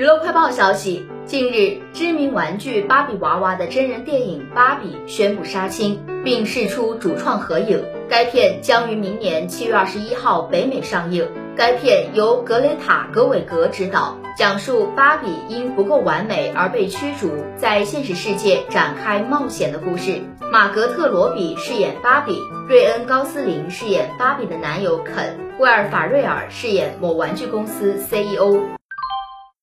娱乐快报消息，近日，知名玩具芭比娃娃的真人电影《芭比》宣布杀青，并释出主创合影。该片将于明年七月二十一号北美上映。该片由格雷塔·格韦格执导，讲述芭比因不够完美而被驱逐，在现实世界展开冒险的故事。马格特·罗比饰演芭比，瑞恩·高斯林饰演芭比的男友肯，威尔·法瑞尔饰演某玩具公司 CEO。